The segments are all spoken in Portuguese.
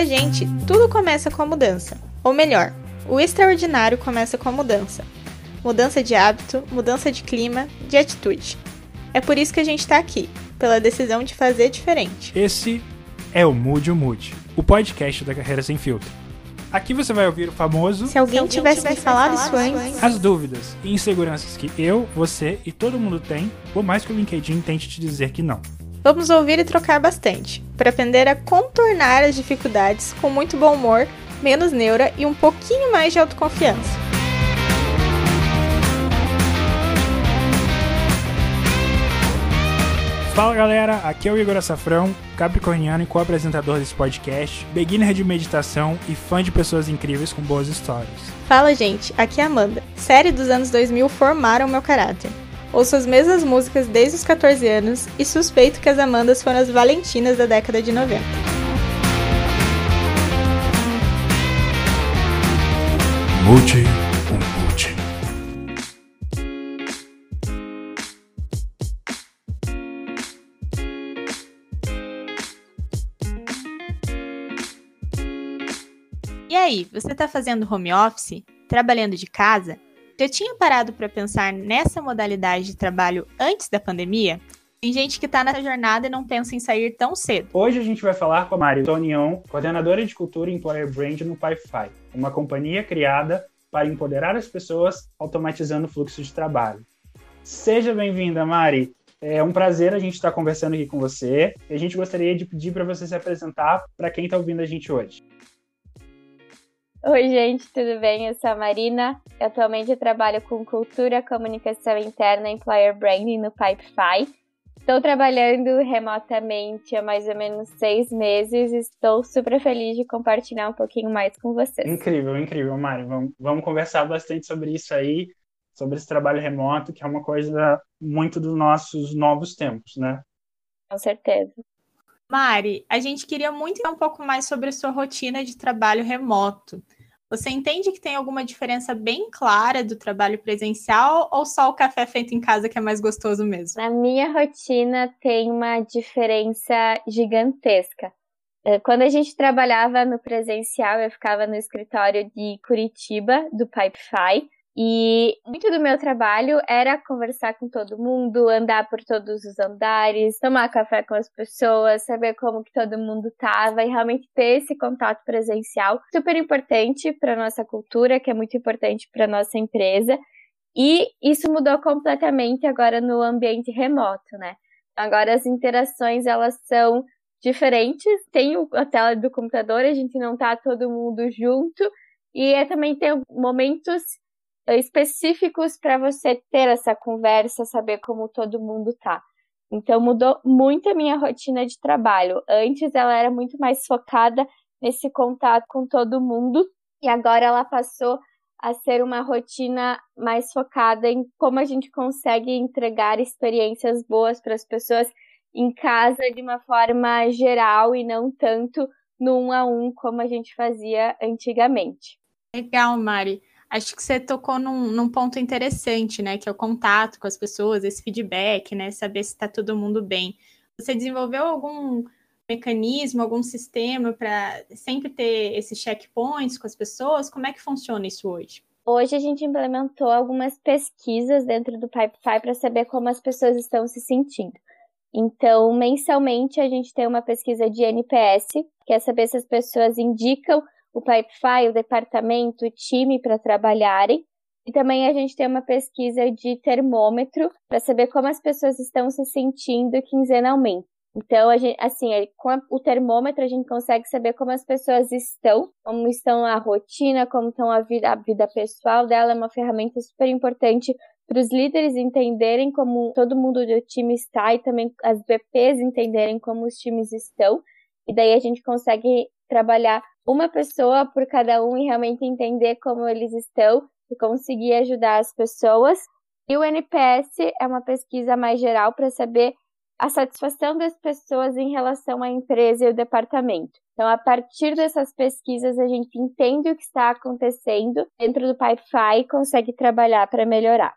Pra gente, tudo começa com a mudança. Ou melhor, o extraordinário começa com a mudança. Mudança de hábito, mudança de clima, de atitude. É por isso que a gente tá aqui, pela decisão de fazer diferente. Esse é o Mude o Mude, o podcast da Carreira Sem Filtro. Aqui você vai ouvir o famoso. Se alguém, Se alguém tivesse, tivesse me falado isso antes. As dúvidas e inseguranças que eu, você e todo mundo tem, por mais que o LinkedIn tente te dizer que não. Vamos ouvir e trocar bastante, para aprender a contornar as dificuldades com muito bom humor, menos neura e um pouquinho mais de autoconfiança. Fala galera, aqui é o Igor Açafrão, capricorniano e co-apresentador desse podcast, beginner de meditação e fã de pessoas incríveis com boas histórias. Fala gente, aqui é a Amanda. Série dos anos 2000 formaram meu caráter. Ouço as mesmas músicas desde os 14 anos e suspeito que as Amandas foram as Valentinas da década de 90. Mude E aí, você está fazendo home office? Trabalhando de casa? Já tinha parado para pensar nessa modalidade de trabalho antes da pandemia? Tem gente que está nessa jornada e não pensa em sair tão cedo. Hoje a gente vai falar com a Mari Tonion, coordenadora de cultura e employer brand no Pipefy, uma companhia criada para empoderar as pessoas automatizando o fluxo de trabalho. Seja bem-vinda, Mari. É um prazer a gente estar conversando aqui com você. E a gente gostaria de pedir para você se apresentar para quem está ouvindo a gente hoje. Oi, gente, tudo bem? Eu sou a Marina. Atualmente eu trabalho com cultura, comunicação interna e employer branding no Pipefy. Estou trabalhando remotamente há mais ou menos seis meses e estou super feliz de compartilhar um pouquinho mais com vocês. Incrível, incrível, Mari. Vamos, vamos conversar bastante sobre isso aí, sobre esse trabalho remoto, que é uma coisa muito dos nossos novos tempos, né? Com certeza. Mari, a gente queria muito ver um pouco mais sobre a sua rotina de trabalho remoto. Você entende que tem alguma diferença bem clara do trabalho presencial ou só o café feito em casa que é mais gostoso mesmo? Na minha rotina tem uma diferença gigantesca. Eh, quando a gente trabalhava no presencial, eu ficava no escritório de Curitiba, do Pipefy, e muito do meu trabalho era conversar com todo mundo, andar por todos os andares, tomar café com as pessoas, saber como que todo mundo tava e realmente ter esse contato presencial, super importante para nossa cultura, que é muito importante para nossa empresa. E isso mudou completamente agora no ambiente remoto, né? Agora as interações elas são diferentes. Tem a tela do computador, a gente não tá todo mundo junto e é, também tem momentos específicos para você ter essa conversa, saber como todo mundo tá. Então mudou muito a minha rotina de trabalho. Antes ela era muito mais focada nesse contato com todo mundo e agora ela passou a ser uma rotina mais focada em como a gente consegue entregar experiências boas para as pessoas em casa de uma forma geral e não tanto no um a um como a gente fazia antigamente. Legal, Mari. Acho que você tocou num, num, ponto interessante, né? Que é o contato com as pessoas, esse feedback, né? Saber se está todo mundo bem. Você desenvolveu algum mecanismo, algum sistema para sempre ter esses checkpoints com as pessoas? Como é que funciona isso hoje? Hoje a gente implementou algumas pesquisas dentro do Pipefy para saber como as pessoas estão se sentindo. Então, mensalmente a gente tem uma pesquisa de NPS, que é saber se as pessoas indicam o Pipefy, o departamento, o time para trabalharem. E também a gente tem uma pesquisa de termômetro para saber como as pessoas estão se sentindo quinzenalmente. Então, gente, assim, com a, o termômetro a gente consegue saber como as pessoas estão, como estão a rotina, como estão a vida, a vida pessoal dela. É uma ferramenta super importante para os líderes entenderem como todo mundo do time está e também as VPs entenderem como os times estão. E daí a gente consegue trabalhar uma pessoa por cada um e realmente entender como eles estão e conseguir ajudar as pessoas. E o NPS é uma pesquisa mais geral para saber a satisfação das pessoas em relação à empresa e o departamento. Então, a partir dessas pesquisas, a gente entende o que está acontecendo dentro do Pipefy e consegue trabalhar para melhorar.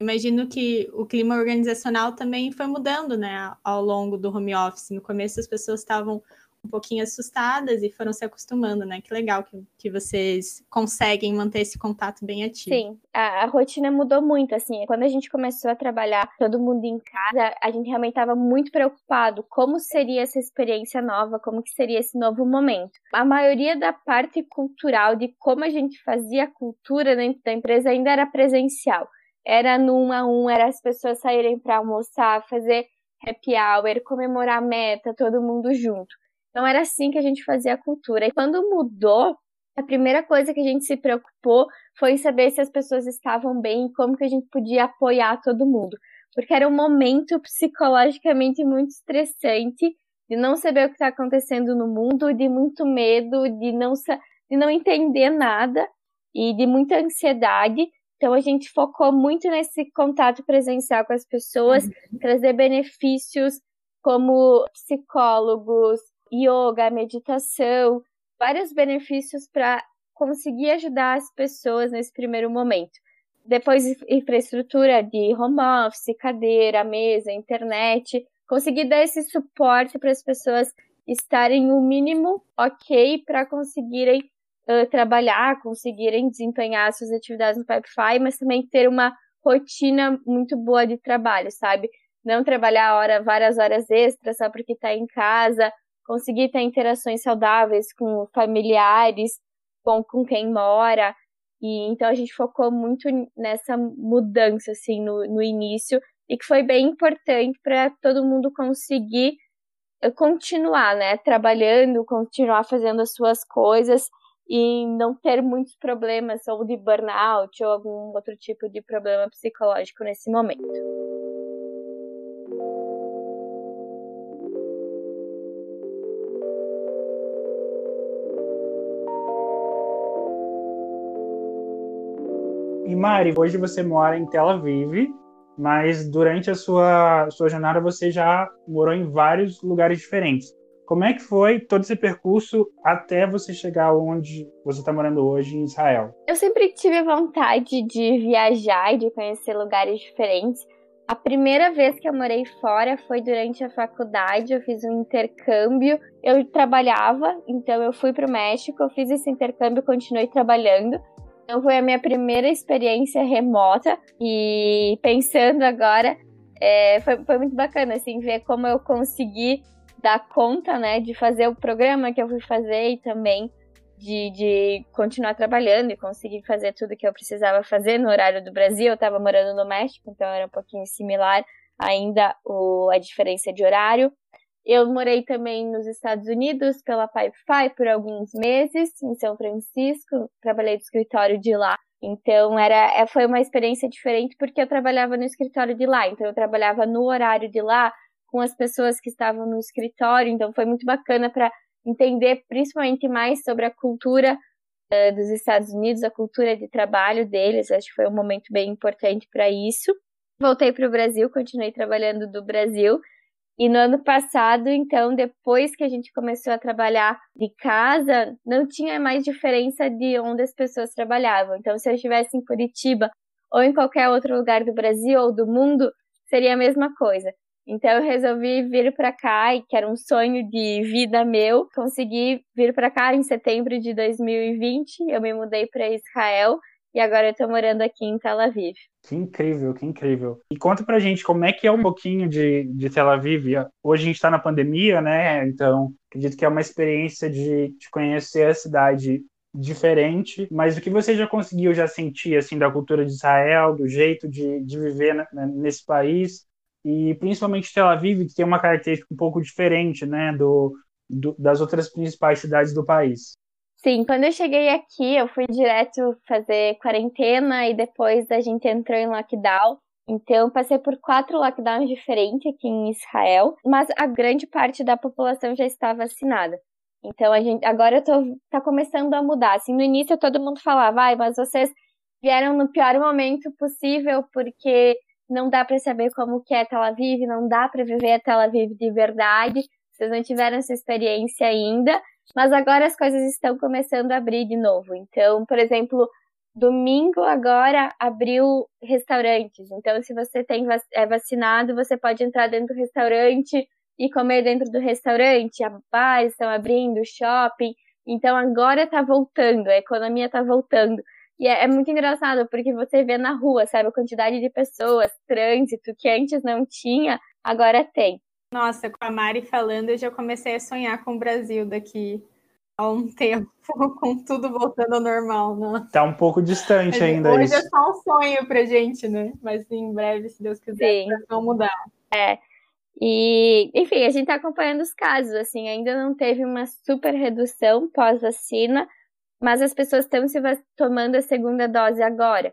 Imagino que o clima organizacional também foi mudando, né, ao longo do home office. No começo, as pessoas estavam um pouquinho assustadas e foram se acostumando, né? Que legal que, que vocês conseguem manter esse contato bem ativo. Sim, a, a rotina mudou muito, assim. Quando a gente começou a trabalhar todo mundo em casa, a gente realmente estava muito preocupado como seria essa experiência nova, como que seria esse novo momento. A maioria da parte cultural de como a gente fazia a cultura dentro da empresa ainda era presencial. Era no um a um, era as pessoas saírem para almoçar, fazer happy hour, comemorar a meta, todo mundo junto. Então era assim que a gente fazia a cultura. E quando mudou, a primeira coisa que a gente se preocupou foi saber se as pessoas estavam bem e como que a gente podia apoiar todo mundo. Porque era um momento psicologicamente muito estressante de não saber o que está acontecendo no mundo, de muito medo, de não, de não entender nada e de muita ansiedade. Então a gente focou muito nesse contato presencial com as pessoas, uhum. trazer benefícios como psicólogos, yoga, meditação, vários benefícios para conseguir ajudar as pessoas nesse primeiro momento. Depois, infraestrutura de home office, cadeira, mesa, internet, conseguir dar esse suporte para as pessoas estarem o mínimo ok para conseguirem uh, trabalhar, conseguirem desempenhar suas atividades no Pipefy, mas também ter uma rotina muito boa de trabalho, sabe? Não trabalhar hora, várias horas extras só porque está em casa, conseguir ter interações saudáveis com familiares, com, com quem mora. E então a gente focou muito nessa mudança assim no, no início e que foi bem importante para todo mundo conseguir eh, continuar, né, trabalhando, continuar fazendo as suas coisas e não ter muitos problemas ou de burnout ou algum outro tipo de problema psicológico nesse momento. Mari, hoje você mora em Tel Aviv, mas durante a sua, sua jornada você já morou em vários lugares diferentes. Como é que foi todo esse percurso até você chegar onde você está morando hoje em Israel? Eu sempre tive vontade de viajar e de conhecer lugares diferentes. A primeira vez que eu morei fora foi durante a faculdade, eu fiz um intercâmbio. Eu trabalhava, então eu fui para o México, eu fiz esse intercâmbio, continuei trabalhando. Então foi a minha primeira experiência remota e pensando agora, é, foi, foi muito bacana assim ver como eu consegui dar conta, né, de fazer o programa que eu fui fazer e também de, de continuar trabalhando e conseguir fazer tudo que eu precisava fazer no horário do Brasil. Eu estava morando no México, então era um pouquinho similar ainda o, a diferença de horário. Eu morei também nos Estados Unidos pela Pipefy por alguns meses, em São Francisco, trabalhei no escritório de lá. Então era, é, foi uma experiência diferente porque eu trabalhava no escritório de lá, então eu trabalhava no horário de lá com as pessoas que estavam no escritório, então foi muito bacana para entender principalmente mais sobre a cultura uh, dos Estados Unidos, a cultura de trabalho deles. Acho que foi um momento bem importante para isso. Voltei para o Brasil, continuei trabalhando do Brasil e no ano passado, então, depois que a gente começou a trabalhar de casa, não tinha mais diferença de onde as pessoas trabalhavam. Então, se eu estivesse em Curitiba ou em qualquer outro lugar do Brasil ou do mundo, seria a mesma coisa. Então eu resolvi vir para cá, que era um sonho de vida meu. Consegui vir para cá em setembro de 2020. Eu me mudei para Israel e agora eu tô morando aqui em Tel Aviv. Que incrível, que incrível. E conta pra gente como é que é um pouquinho de, de Tel Aviv. Hoje a gente está na pandemia, né? Então, acredito que é uma experiência de, de conhecer a cidade diferente, mas o que você já conseguiu já sentir assim da cultura de Israel, do jeito de, de viver né, nesse país e principalmente Tel Aviv que tem uma característica um pouco diferente, né, do, do das outras principais cidades do país. Sim, quando eu cheguei aqui, eu fui direto fazer quarentena e depois a gente entrou em lockdown. Então, passei por quatro lockdowns diferentes aqui em Israel, mas a grande parte da população já está vacinada. Então, a gente, agora eu tô, tá começando a mudar. Assim, no início todo mundo falava, vai, mas vocês vieram no pior momento possível porque não dá para saber como que é Tel Aviv, não dá para viver a Tel Aviv de verdade. Vocês não tiveram essa experiência ainda. Mas agora as coisas estão começando a abrir de novo. Então, por exemplo, domingo agora abriu restaurantes. Então, se você tem é vacinado, você pode entrar dentro do restaurante, e comer dentro do restaurante, a estão abrindo, shopping. Então agora tá voltando, a economia tá voltando. E é, é, muito engraçado porque você vê na rua, sabe, a quantidade de pessoas, trânsito que antes não tinha, agora tem. Nossa, com a Mari falando, eu já comecei a sonhar com o Brasil daqui a um tempo, com tudo voltando ao normal, né? Tá um pouco distante Mas, ainda hoje isso. é só um sonho pra gente, né? Mas em breve, se Deus quiser, vão mudar. É. E, enfim, a gente tá acompanhando os casos, assim, ainda não teve uma super redução pós-vacina, mas as pessoas estão se tomando a segunda dose agora.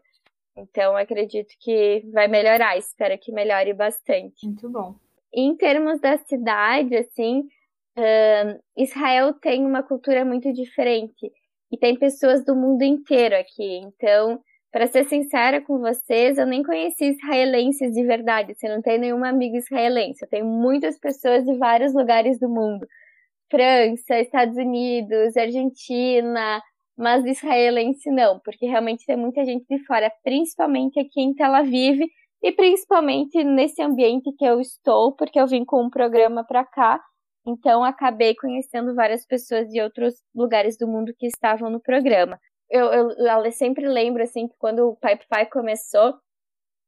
Então, acredito que vai melhorar, espero que melhore bastante. Muito bom. Em termos da cidade, assim, uh, Israel tem uma cultura muito diferente e tem pessoas do mundo inteiro aqui. Então, para ser sincera com vocês, eu nem conheci israelenses de verdade. Você não tem nenhuma amiga israelense. Eu tenho muitas pessoas de vários lugares do mundo. França, Estados Unidos, Argentina, mas israelense não, porque realmente tem muita gente de fora, principalmente aqui em Tel Aviv e principalmente nesse ambiente que eu estou, porque eu vim com um programa para cá, então acabei conhecendo várias pessoas de outros lugares do mundo que estavam no programa. Eu, eu, eu sempre lembro assim que quando o Pipefy começou,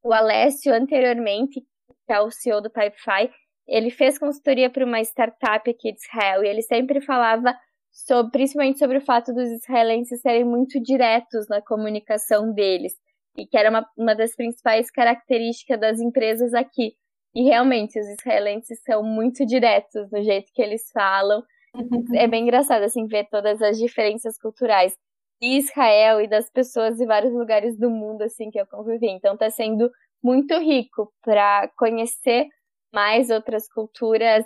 o Alessio anteriormente, que é o CEO do Pipefy, ele fez consultoria para uma startup aqui de Israel e ele sempre falava sobre, principalmente sobre o fato dos israelenses serem muito diretos na comunicação deles, e que era uma, uma das principais características das empresas aqui. E realmente, os israelenses são muito diretos no jeito que eles falam. é bem engraçado, assim, ver todas as diferenças culturais de Israel e das pessoas de vários lugares do mundo, assim, que eu convivi. Então, tá sendo muito rico para conhecer mais outras culturas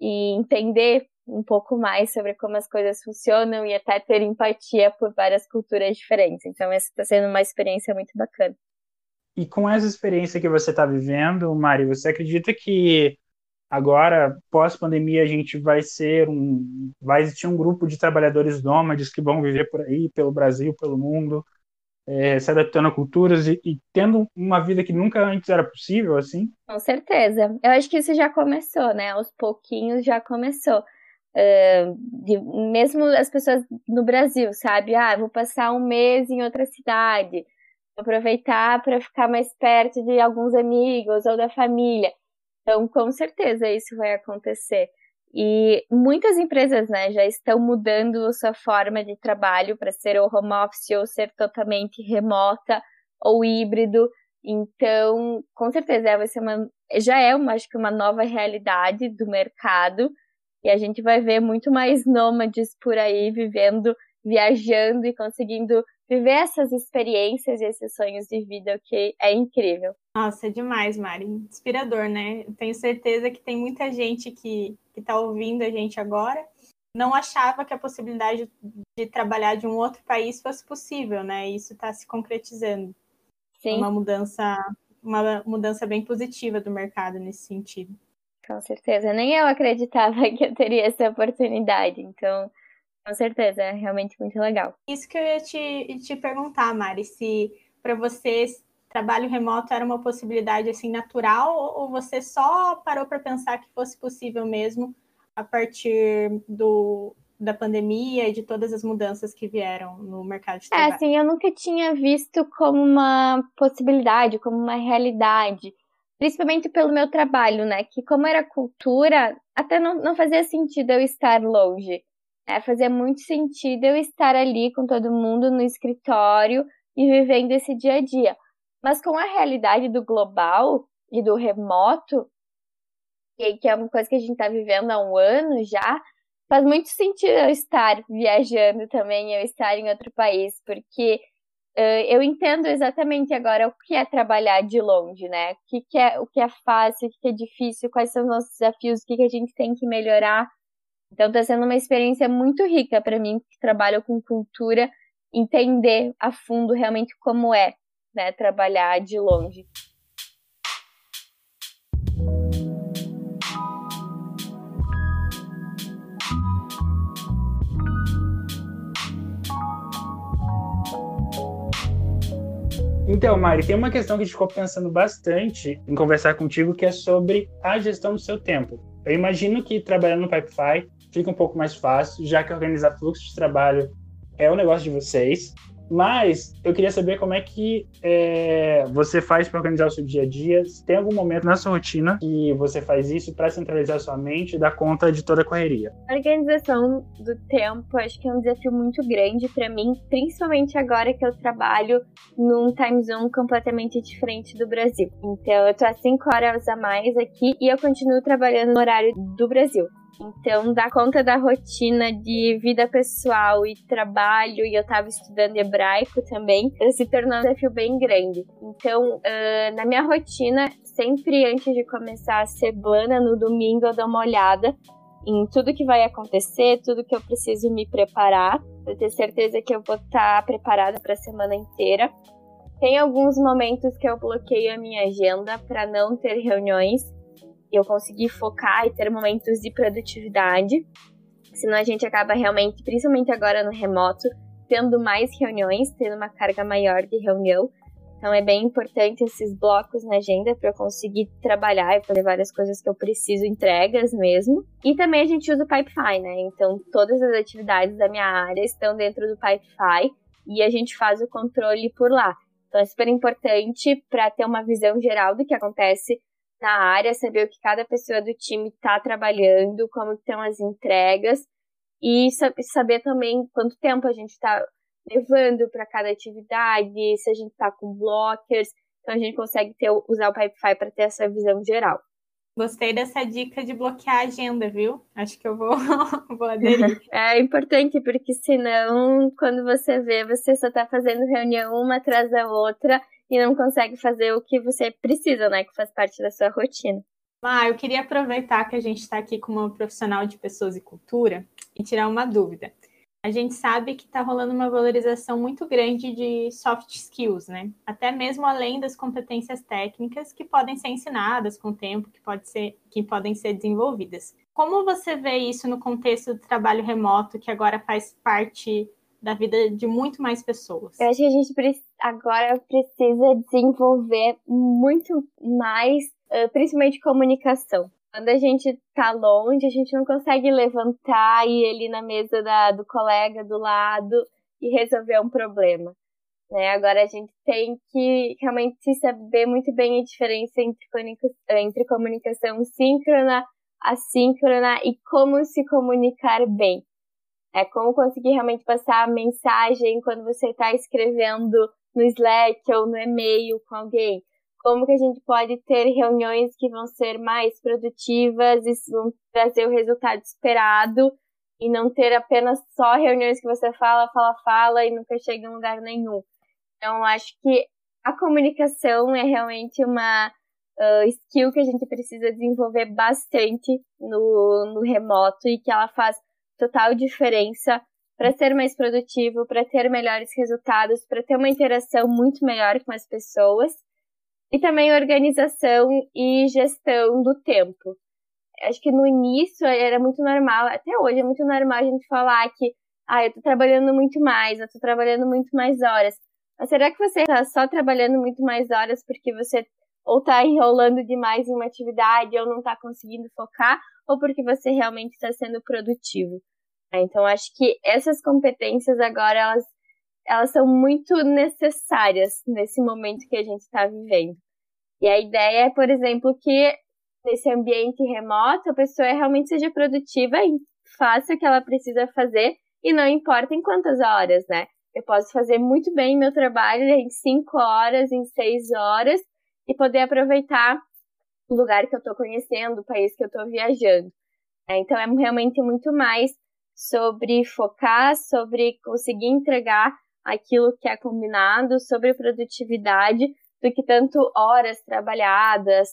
e entender um pouco mais sobre como as coisas funcionam e até ter empatia por várias culturas diferentes. Então, essa está sendo uma experiência muito bacana. E com essa experiência que você está vivendo, Mari, você acredita que agora, pós-pandemia, a gente vai ser um. vai existir um grupo de trabalhadores nômades que vão viver por aí, pelo Brasil, pelo mundo, é, se adaptando a culturas e, e, tendo uma vida que nunca antes era possível, assim? Com certeza. Eu acho que isso já começou, né? Aos pouquinhos já começou. Uh, de, mesmo as pessoas no Brasil, sabe? Ah, vou passar um mês em outra cidade, aproveitar para ficar mais perto de alguns amigos ou da família. Então, com certeza isso vai acontecer. E muitas empresas, né, já estão mudando sua forma de trabalho para ser o home office ou ser totalmente remota ou híbrido. Então, com certeza vai ser uma, já é uma, acho que uma nova realidade do mercado e a gente vai ver muito mais nômades por aí vivendo, viajando e conseguindo viver essas experiências e esses sonhos de vida, o que é incrível. Nossa, é demais, Mari. Inspirador, né? Eu tenho certeza que tem muita gente que está ouvindo a gente agora não achava que a possibilidade de trabalhar de um outro país fosse possível, né? Isso está se concretizando. Sim. Uma mudança, uma mudança bem positiva do mercado nesse sentido. Com certeza. Nem eu acreditava que eu teria essa oportunidade. Então, com certeza, é realmente muito legal. Isso que eu ia te, te perguntar, Mari, se para vocês trabalho remoto era uma possibilidade assim natural ou você só parou para pensar que fosse possível mesmo a partir do, da pandemia e de todas as mudanças que vieram no mercado de é, trabalho? É, assim, eu nunca tinha visto como uma possibilidade, como uma realidade principalmente pelo meu trabalho, né? Que como era cultura, até não, não fazia sentido eu estar longe. Né? Fazia muito sentido eu estar ali com todo mundo no escritório e vivendo esse dia a dia. Mas com a realidade do global e do remoto, que é uma coisa que a gente está vivendo há um ano já, faz muito sentido eu estar viajando também, eu estar em outro país, porque eu entendo exatamente agora o que é trabalhar de longe, né? O que, que é, o que é fácil, o que, que é difícil, quais são os nossos desafios, o que, que a gente tem que melhorar. Então, está sendo uma experiência muito rica para mim, que trabalho com cultura, entender a fundo realmente como é, né, trabalhar de longe. Então, Mari, tem uma questão que a gente ficou pensando bastante em conversar contigo, que é sobre a gestão do seu tempo. Eu imagino que trabalhando no Pipefy fica um pouco mais fácil, já que organizar fluxo de trabalho é o negócio de vocês. Mas eu queria saber como é que é, você faz para organizar o seu dia a dia. Tem algum momento na sua rotina que você faz isso para centralizar sua mente e dar conta de toda a correria? A organização do tempo acho que é um desafio muito grande para mim, principalmente agora que eu trabalho num time zone completamente diferente do Brasil. Então eu tô há 5 horas a mais aqui e eu continuo trabalhando no horário do Brasil. Então, dar conta da rotina de vida pessoal e trabalho, e eu estava estudando hebraico também, se tornou um desafio bem grande. Então, uh, na minha rotina, sempre antes de começar a semana, no domingo, eu dou uma olhada em tudo que vai acontecer, tudo que eu preciso me preparar, para ter certeza que eu vou estar tá preparada para a semana inteira. Tem alguns momentos que eu bloqueio a minha agenda para não ter reuniões, eu conseguir focar e ter momentos de produtividade. Senão a gente acaba realmente, principalmente agora no remoto, tendo mais reuniões, tendo uma carga maior de reunião. Então é bem importante esses blocos na agenda para eu conseguir trabalhar e fazer várias coisas que eu preciso, entregas mesmo. E também a gente usa o Pipefy, né? Então todas as atividades da minha área estão dentro do Pipefy e a gente faz o controle por lá. Então é super importante para ter uma visão geral do que acontece na área, saber o que cada pessoa do time está trabalhando, como estão as entregas e saber também quanto tempo a gente está levando para cada atividade, se a gente está com blockers, então a gente consegue ter, usar o Pipefy para ter essa visão geral. Gostei dessa dica de bloquear a agenda, viu? Acho que eu vou, vou aderir. É importante, porque senão, quando você vê, você só está fazendo reunião uma atrás da outra e não consegue fazer o que você precisa, né? Que faz parte da sua rotina. Ah, eu queria aproveitar que a gente está aqui com uma profissional de pessoas e cultura e tirar uma dúvida. A gente sabe que está rolando uma valorização muito grande de soft skills, né? Até mesmo além das competências técnicas que podem ser ensinadas com o tempo, que, pode ser, que podem ser desenvolvidas. Como você vê isso no contexto do trabalho remoto, que agora faz parte da vida de muito mais pessoas? Eu acho que a gente agora precisa desenvolver muito mais, principalmente comunicação. Quando a gente tá longe, a gente não consegue levantar e ir ali na mesa da, do colega do lado e resolver um problema. Né? Agora a gente tem que realmente saber muito bem a diferença entre, entre comunicação síncrona, assíncrona e como se comunicar bem. É como conseguir realmente passar a mensagem quando você está escrevendo no Slack ou no e-mail com alguém. Como que a gente pode ter reuniões que vão ser mais produtivas e vão trazer o resultado esperado e não ter apenas só reuniões que você fala, fala, fala e nunca chega em lugar nenhum. Então, acho que a comunicação é realmente uma uh, skill que a gente precisa desenvolver bastante no, no remoto e que ela faz total diferença para ser mais produtivo, para ter melhores resultados, para ter uma interação muito melhor com as pessoas e também organização e gestão do tempo. Acho que no início era muito normal, até hoje é muito normal a gente falar que ah, eu tô trabalhando muito mais, eu tô trabalhando muito mais horas. Mas será que você tá só trabalhando muito mais horas porque você ou tá enrolando demais em uma atividade ou não tá conseguindo focar, ou porque você realmente está sendo produtivo? Né? Então, acho que essas competências agora, elas, elas são muito necessárias nesse momento que a gente está vivendo. E a ideia é, por exemplo, que nesse ambiente remoto, a pessoa realmente seja produtiva e faça o que ela precisa fazer e não importa em quantas horas, né? Eu posso fazer muito bem meu trabalho em cinco horas, em seis horas e poder aproveitar o lugar que eu estou conhecendo, o país que eu estou viajando. Né? Então é realmente muito mais sobre focar, sobre conseguir entregar aquilo que é combinado, sobre produtividade, do que tanto horas trabalhadas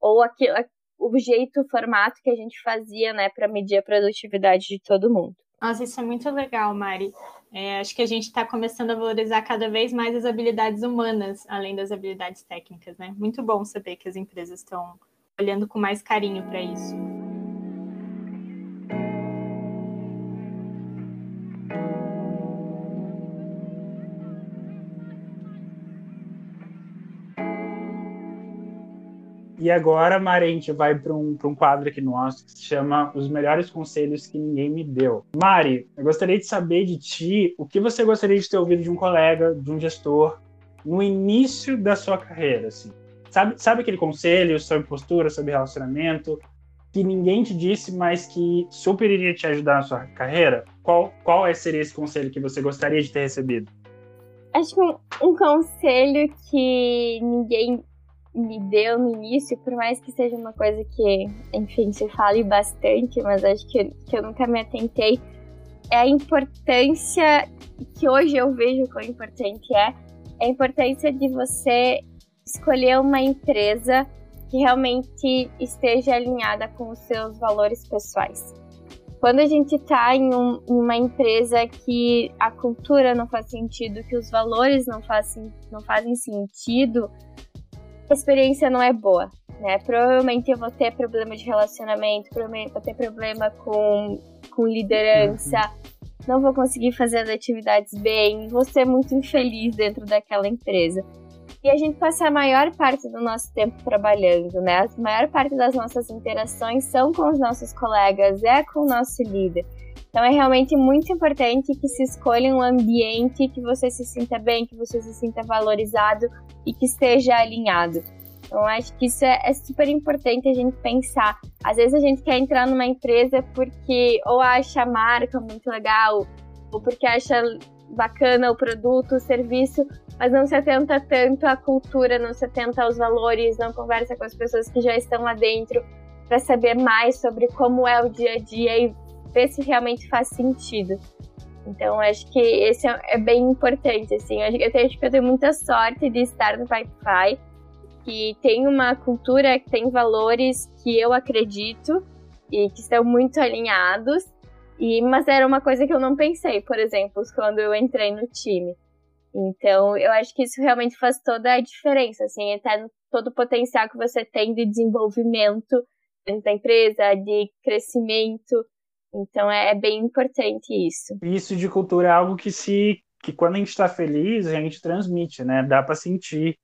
ou aquilo, o jeito, o formato que a gente fazia, né, para medir a produtividade de todo mundo. Nossa, isso é muito legal, Mari. É, acho que a gente está começando a valorizar cada vez mais as habilidades humanas, além das habilidades técnicas, né? Muito bom saber que as empresas estão olhando com mais carinho para isso. E agora, Mari, a gente vai para um, um quadro aqui nosso que se chama Os Melhores Conselhos que Ninguém Me Deu. Mari, eu gostaria de saber de ti o que você gostaria de ter ouvido de um colega, de um gestor, no início da sua carreira, assim. Sabe, sabe aquele conselho sobre postura, sobre relacionamento, que ninguém te disse, mas que super iria te ajudar na sua carreira? Qual, qual seria esse conselho que você gostaria de ter recebido? Acho que um, um conselho que ninguém me deu no início, por mais que seja uma coisa que, enfim, se fale bastante, mas acho que, que eu nunca me atentei, é a importância que hoje eu vejo quão importante é, a importância de você escolher uma empresa que realmente esteja alinhada com os seus valores pessoais. Quando a gente está em, um, uma empresa que a cultura não faz sentido, que os valores não fazem, não fazem sentido, a experiência não é boa. Né? Provavelmente eu vou ter problema de relacionamento, provavelmente vou ter problema com, com liderança, uhum. não vou conseguir fazer as atividades bem, vou ser muito infeliz dentro daquela empresa e a gente passa a maior parte do nosso tempo trabalhando, né? A maior parte das nossas interações são com os nossos colegas, é com o nosso líder. Então é realmente muito importante que se escolha um ambiente que você se sinta bem, que você se sinta valorizado e que esteja alinhado. Então acho que isso é, é super importante a gente pensar. Às vezes a gente quer entrar numa empresa porque ou acha a marca muito legal, ou porque acha bacana o produto, o serviço, mas não se atenta tanto à cultura, não se atenta aos valores, não conversa com as pessoas que já estão lá dentro para saber mais sobre como é o dia a dia e ver se realmente faz sentido. Então, acho que esse é, é bem importante, assim. Eu, acho que eu tenho muita sorte de estar no Pipefy, que tem uma cultura, que tem valores que eu acredito e que estão muito alinhados. E, mas era uma coisa que eu não pensei, por exemplo, quando eu entrei no time. Então, eu acho que isso realmente faz toda a diferença, assim, até todo o potencial que você tem de desenvolvimento dentro da empresa, de crescimento. Então, é, é bem importante isso. Isso de cultura é algo que se que quando a gente está feliz, a gente transmite, né? Dá para sentir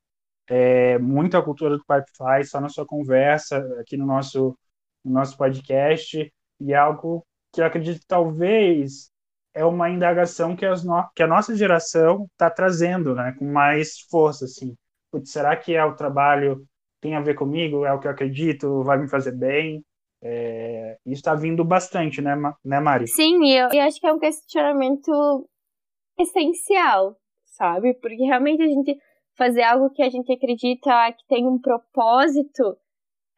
é, muito a cultura do Pipefly só na sua conversa aqui no nosso, no nosso podcast e é algo que eu acredito que talvez é uma indagação que, as no... que a nossa geração está trazendo, né, com mais força, assim. Putz, será que é o trabalho tem a ver comigo? É o que eu acredito? Vai me fazer bem? É... Isso está vindo bastante, né, né Mari? Sim, eu, eu acho que é um questionamento essencial, sabe? Porque realmente a gente fazer algo que a gente acredita que tem um propósito,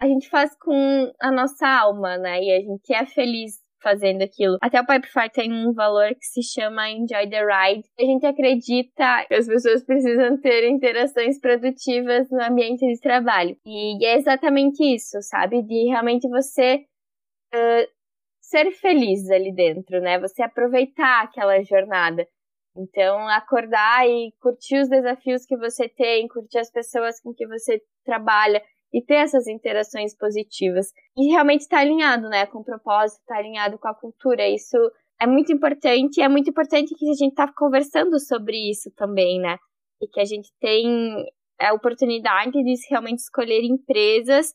a gente faz com a nossa alma, né? E a gente é feliz fazendo aquilo. Até o Pipefy tem um valor que se chama Enjoy the Ride. A gente acredita que as pessoas precisam ter interações produtivas no ambiente de trabalho. E é exatamente isso, sabe? De realmente você uh, ser feliz ali dentro, né? Você aproveitar aquela jornada. Então, acordar e curtir os desafios que você tem, curtir as pessoas com que você trabalha, e ter essas interações positivas. E realmente estar tá alinhado, né, com o propósito, estar tá alinhado com a cultura. Isso é muito importante e é muito importante que a gente tá conversando sobre isso também, né? E que a gente tem a oportunidade de realmente escolher empresas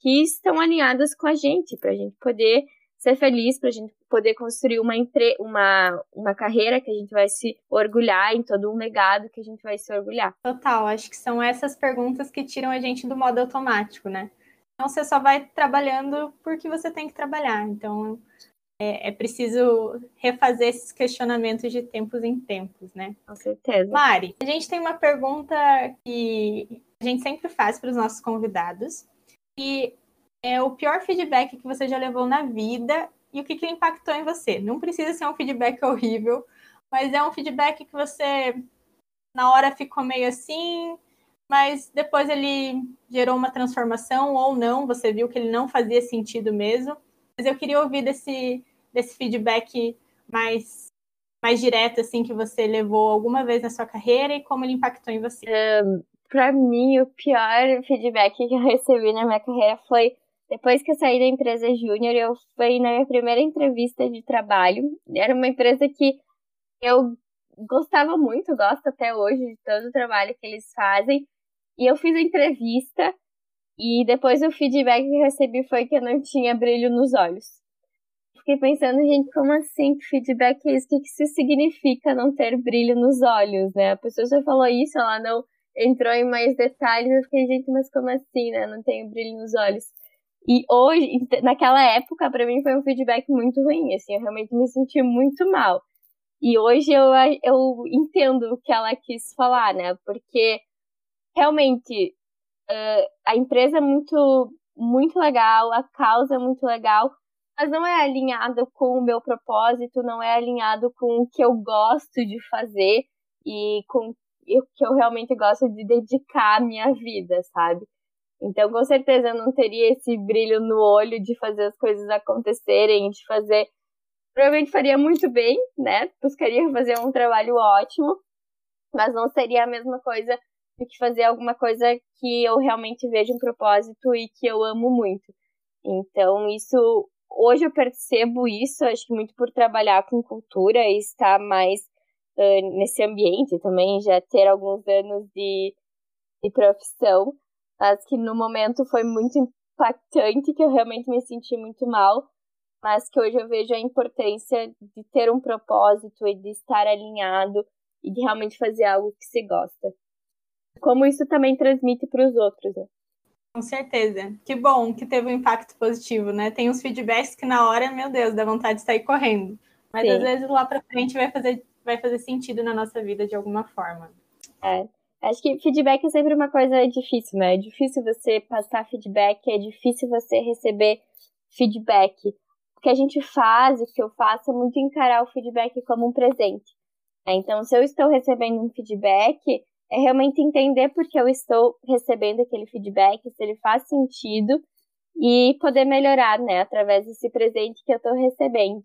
que estão alinhadas com a gente, para a gente poder ser feliz, para a gente poder construir uma, empre... uma, uma carreira que a gente vai se orgulhar, em todo um legado que a gente vai se orgulhar. Total, acho que são essas perguntas que tiram a gente do modo automático, né? Então você só vai trabalhando porque você tem que trabalhar. Então é, é preciso refazer esses questionamentos de tempos em tempos, né? Com certeza. Mari, a gente tem uma pergunta que a gente sempre faz para os nossos convidados. E é o pior feedback que você já levou na vida e o que, que impactou em você. Não precisa ser um feedback horrível, mas é um feedback que você na hora ficou meio assim, mas depois ele gerou uma transformação ou não, você viu que ele não fazia sentido mesmo. Mas eu queria ouvir desse, desse feedback mais, mais direto, assim, que você levou alguma vez na sua carreira e como ele impactou em você. Um, para mim, o pior feedback que eu recebi na minha carreira foi depois que eu saí da empresa Júnior, eu fui na minha primeira entrevista de trabalho. Era uma empresa que eu gostava muito, gosto até hoje de todo o trabalho que eles fazem. E eu fiz a entrevista E depois o feedback que recebi foi que eu não tinha brilho nos olhos. Fiquei pensando, gente, como assim? Que feedback é isso? O que, isso significa não ter brilho nos olhos, né? A pessoa já falou isso, ela não entrou em mais detalhes. Eu fiquei, gente, mas como assim, né? Não tenho brilho nos olhos. E hoje, naquela época, para mim foi um feedback muito ruim, assim, eu realmente me senti muito mal. E hoje eu, eu entendo o que ela quis falar, né? Porque realmente uh, a empresa é muito, muito legal, a causa é muito legal, mas não é alinhado com o meu propósito, não é alinhado com o que eu gosto de fazer e com o que eu realmente gosto de dedicar a minha vida, sabe? Então, com certeza, eu não teria esse brilho no olho de fazer as coisas acontecerem, de fazer. Provavelmente faria muito bem, né? Buscaria fazer um trabalho ótimo, mas não seria a mesma coisa do que fazer alguma coisa que eu realmente vejo um propósito e que eu amo muito. Então, isso. Hoje eu percebo isso, acho que muito por trabalhar com cultura e estar mais uh, nesse ambiente também, já ter alguns anos de, de profissão mas que no momento foi muito impactante, que eu realmente me senti muito mal, mas que hoje eu vejo a importância de ter um propósito e de estar alinhado e de realmente fazer algo que se gosta. Como isso também transmite para os outros, né? Com certeza. Que bom que teve um impacto positivo, né? Tem uns feedbacks que na hora, meu Deus, dá vontade de sair correndo. Mas Sim. às vezes lá para frente vai fazer, vai fazer sentido na nossa vida de alguma forma. É. Acho que feedback é sempre uma coisa difícil, né? É difícil você passar feedback, é difícil você receber feedback. O que a gente faz, o que eu faço, é muito encarar o feedback como um presente. Né? Então, se eu estou recebendo um feedback, é realmente entender por que eu estou recebendo aquele feedback, se ele faz sentido e poder melhorar, né, através desse presente que eu estou recebendo.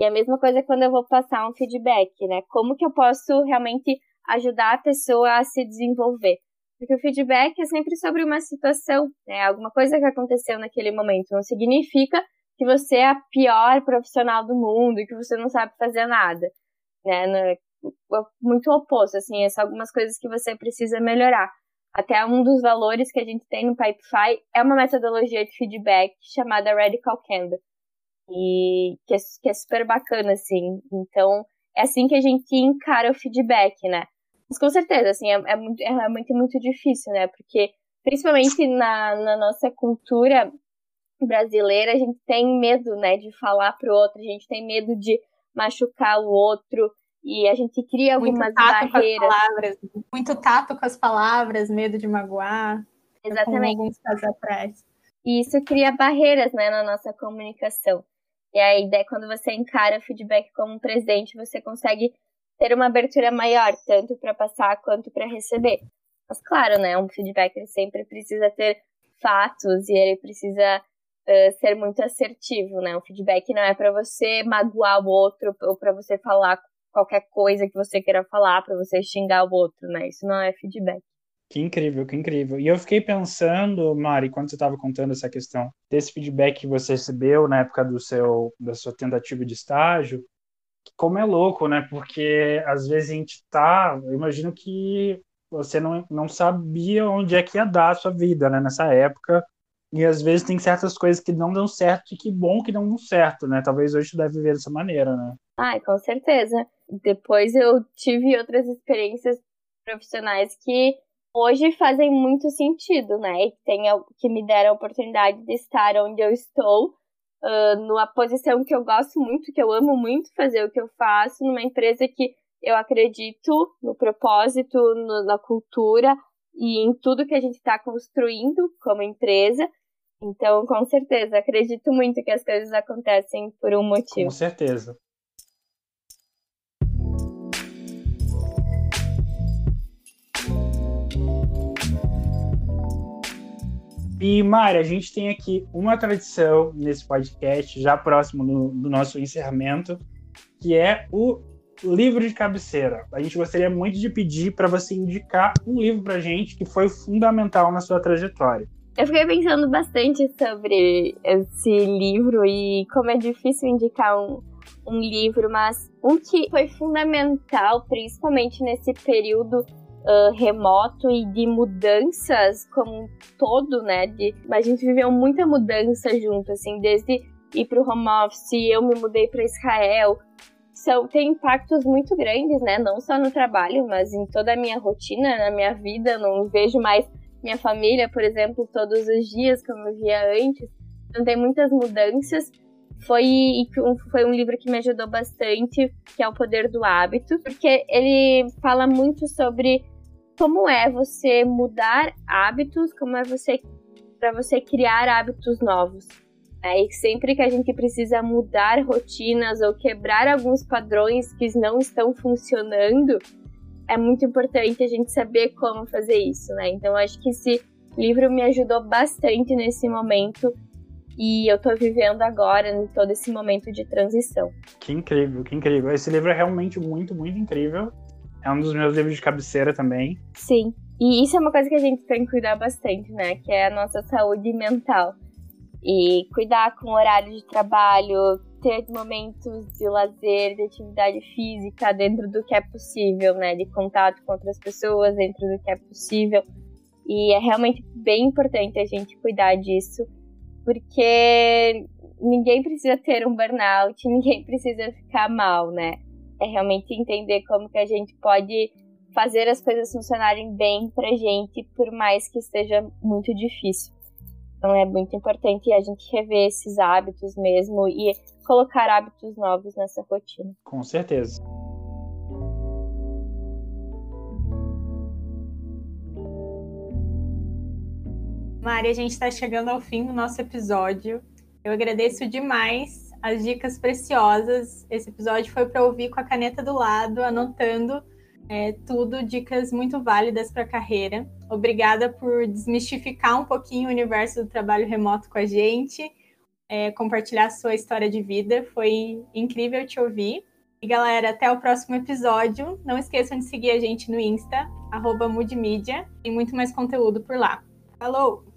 E a mesma coisa quando eu vou passar um feedback, né? Como que eu posso realmente ajudar a pessoa a se desenvolver. Porque o feedback é sempre sobre uma situação, né? Alguma coisa que aconteceu naquele momento. Não significa que você é a pior profissional do mundo e que você não sabe fazer nada, né? É muito oposto, assim, é só algumas coisas que você precisa melhorar. Até um dos valores que a gente tem no Pipefy é uma metodologia de feedback chamada Radical Candor. E que é, que é super bacana, assim. Então, é assim que a gente encara o feedback, né? Mas com certeza, assim, é, é, muito, é realmente muito difícil, né? Porque, principalmente na, na nossa cultura brasileira, a gente tem medo, né, de falar pro outro, a gente tem medo de machucar o outro e a gente cria algumas muito tato barreiras. Com as palavras, muito tato com as palavras, medo de magoar. Exatamente. alguns casos atrás. E isso cria barreiras, né, na nossa comunicação. E a ideia, quando você encara o feedback como um presente, você consegue ter uma abertura maior, tanto para passar quanto para receber. Mas claro, né, um feedback ele sempre precisa ter fatos e ele precisa uh, ser muito assertivo, né? Um feedback não é para você magoar o outro ou para você falar qualquer coisa que você queira falar, para você xingar o outro, né? Isso não é feedback. Que incrível, que incrível. E eu fiquei pensando, Mari, quando você estava contando essa questão desse feedback que você recebeu na época do seu da sua tentativa de estágio, como é louco, né? Porque às vezes a gente tá, eu imagino que você não, não sabia onde é que ia dar a sua vida, né, nessa época. E às vezes tem certas coisas que não dão certo e que bom que não dão certo, né? Talvez hoje tu deve viver dessa maneira, né? Ai, com certeza. Depois eu tive outras experiências profissionais que hoje fazem muito sentido, né? E tem, que me deram a oportunidade de estar onde eu estou uh, numa posição que eu gosto muito, que eu amo muito fazer o que eu faço, numa empresa que eu acredito no propósito, no, na cultura e em tudo que a gente está construindo como empresa. Então, com certeza, acredito muito que as coisas acontecem por um motivo. Com certeza. E, Mari, a gente tem aqui uma tradição nesse podcast, já próximo do, do nosso encerramento, que é o livro de cabeceira. A gente gostaria muito de pedir para você indicar um livro para gente que foi fundamental na sua trajetória. Eu fiquei pensando bastante sobre esse livro e como é difícil indicar um, um livro, mas um que foi fundamental, principalmente nesse período uh, remoto e de mudanças como um todo, né? De, a gente viveu muita mudança junto, assim, desde ir para o home office, eu me mudei para Israel. São, tem impactos muito grandes, né? Não só no trabalho, mas em toda a minha rotina, na minha vida. Não vejo mais minha família, por exemplo, todos os dias como eu via antes. Então tem muitas mudanças. Foi, foi um livro que me ajudou bastante, que é O Poder do Hábito, porque ele fala muito sobre como é você mudar hábitos, como é você para você criar hábitos novos. É, e sempre que a gente precisa mudar rotinas ou quebrar alguns padrões que não estão funcionando, é muito importante a gente saber como fazer isso, né? Então acho que esse livro me ajudou bastante nesse momento e eu tô vivendo agora em todo esse momento de transição. Que incrível, que incrível. Esse livro é realmente muito, muito incrível. É um dos meus livros de cabeceira também. Sim. E isso é uma coisa que a gente tem que cuidar bastante, né? Que é a nossa saúde mental. E cuidar com o horário de trabalho, ter momentos de lazer, de atividade física dentro do que é possível, né? De contato com outras pessoas dentro do que é possível. E é realmente bem importante a gente cuidar disso, porque ninguém precisa ter um burnout, ninguém precisa ficar mal, né? É realmente entender como que a gente pode fazer as coisas funcionarem bem pra gente, por mais que esteja muito difícil. Então é muito importante a gente rever esses hábitos mesmo e colocar hábitos novos nessa rotina. Com certeza. Mari, a gente está chegando ao fim do nosso episódio. Eu agradeço demais as dicas preciosas. Esse episódio foi para ouvir com a caneta do lado, anotando é, tudo, dicas muito válidas para a carreira. Obrigada por desmistificar um pouquinho o universo do trabalho remoto com a gente é, compartilhar sua história de vida. Foi incrível te ouvir. E galera, até o próximo episódio. Não esqueçam de seguir a gente no Insta, arroba Tem muito mais conteúdo por lá. Falou!